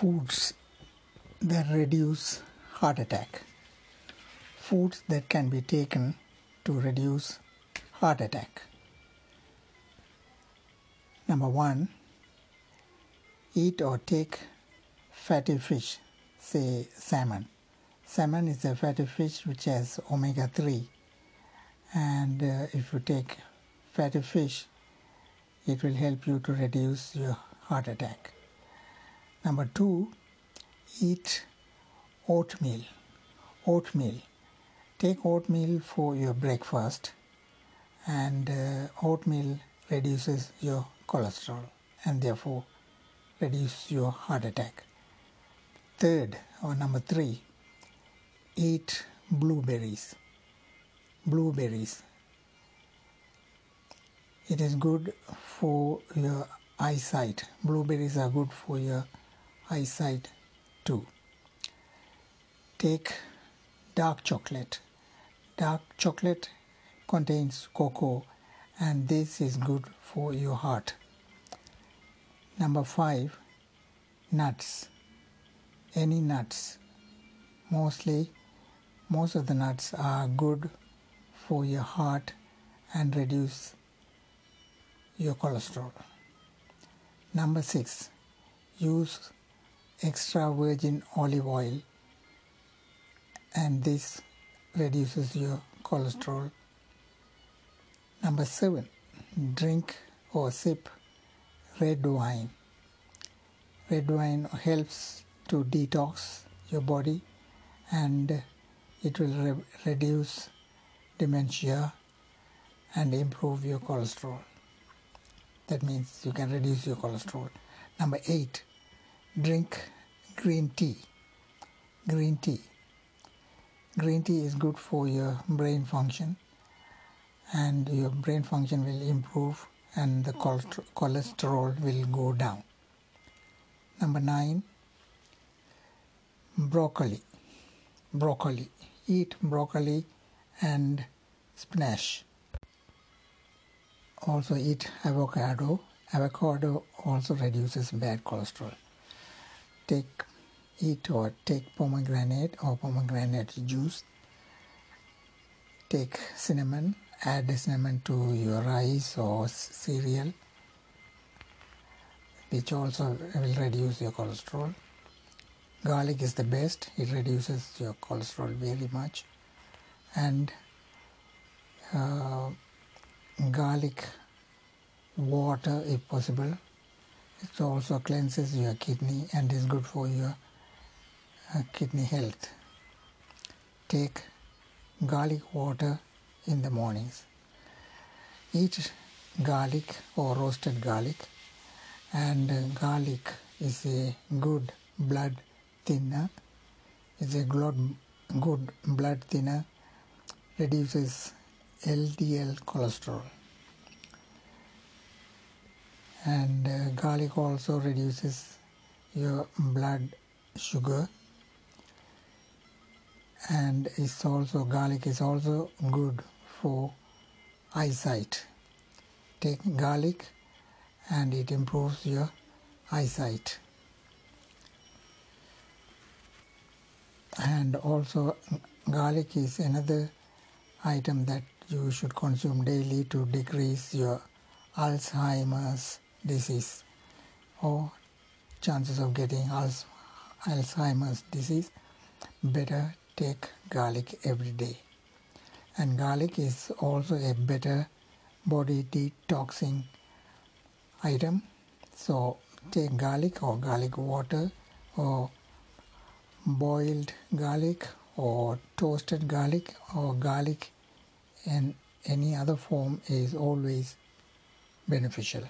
foods that reduce heart attack. Foods that can be taken to reduce heart attack. Number one, eat or take fatty fish, say salmon. Salmon is a fatty fish which has omega 3, and uh, if you take fatty fish, it will help you to reduce your heart attack. Number two, eat oatmeal. Oatmeal. Take oatmeal for your breakfast, and uh, oatmeal reduces your cholesterol and therefore reduce your heart attack. Third, or number three, eat blueberries. Blueberries. It is good for your eyesight. Blueberries are good for your eyesight too. Take dark chocolate. Dark chocolate contains cocoa and this is good for your heart. Number five, nuts. Any nuts. Mostly, most of the nuts are good for your heart and reduce your cholesterol. Number six, use extra virgin olive oil and this reduces your cholesterol. Number seven, drink or sip red wine. Red wine helps to detox your body and it will re- reduce dementia and improve your cholesterol. That means you can reduce your cholesterol. Number eight, drink green tea. Green tea. Green tea is good for your brain function, and your brain function will improve, and the cholesterol will go down. Number nine, broccoli. Broccoli. Eat broccoli and spinach. Also, eat avocado. Avocado also reduces bad cholesterol. Take eat or take pomegranate or pomegranate juice. Take cinnamon, add the cinnamon to your rice or cereal, which also will reduce your cholesterol. Garlic is the best, it reduces your cholesterol very much. And uh, garlic water if possible. It also cleanses your kidney and is good for your uh, kidney health. Take garlic water in the mornings. Eat garlic or roasted garlic, and garlic is a good blood thinner. It's a good blood thinner, reduces LDL cholesterol. And uh, garlic also reduces your blood sugar. And it's also garlic is also good for eyesight. Take garlic and it improves your eyesight. And also garlic is another item that you should consume daily to decrease your alzheimer's disease or chances of getting alzheimer's disease better take garlic every day. And garlic is also a better body detoxing item. So take garlic or garlic water or boiled garlic or toasted garlic or garlic in any other form is always beneficial.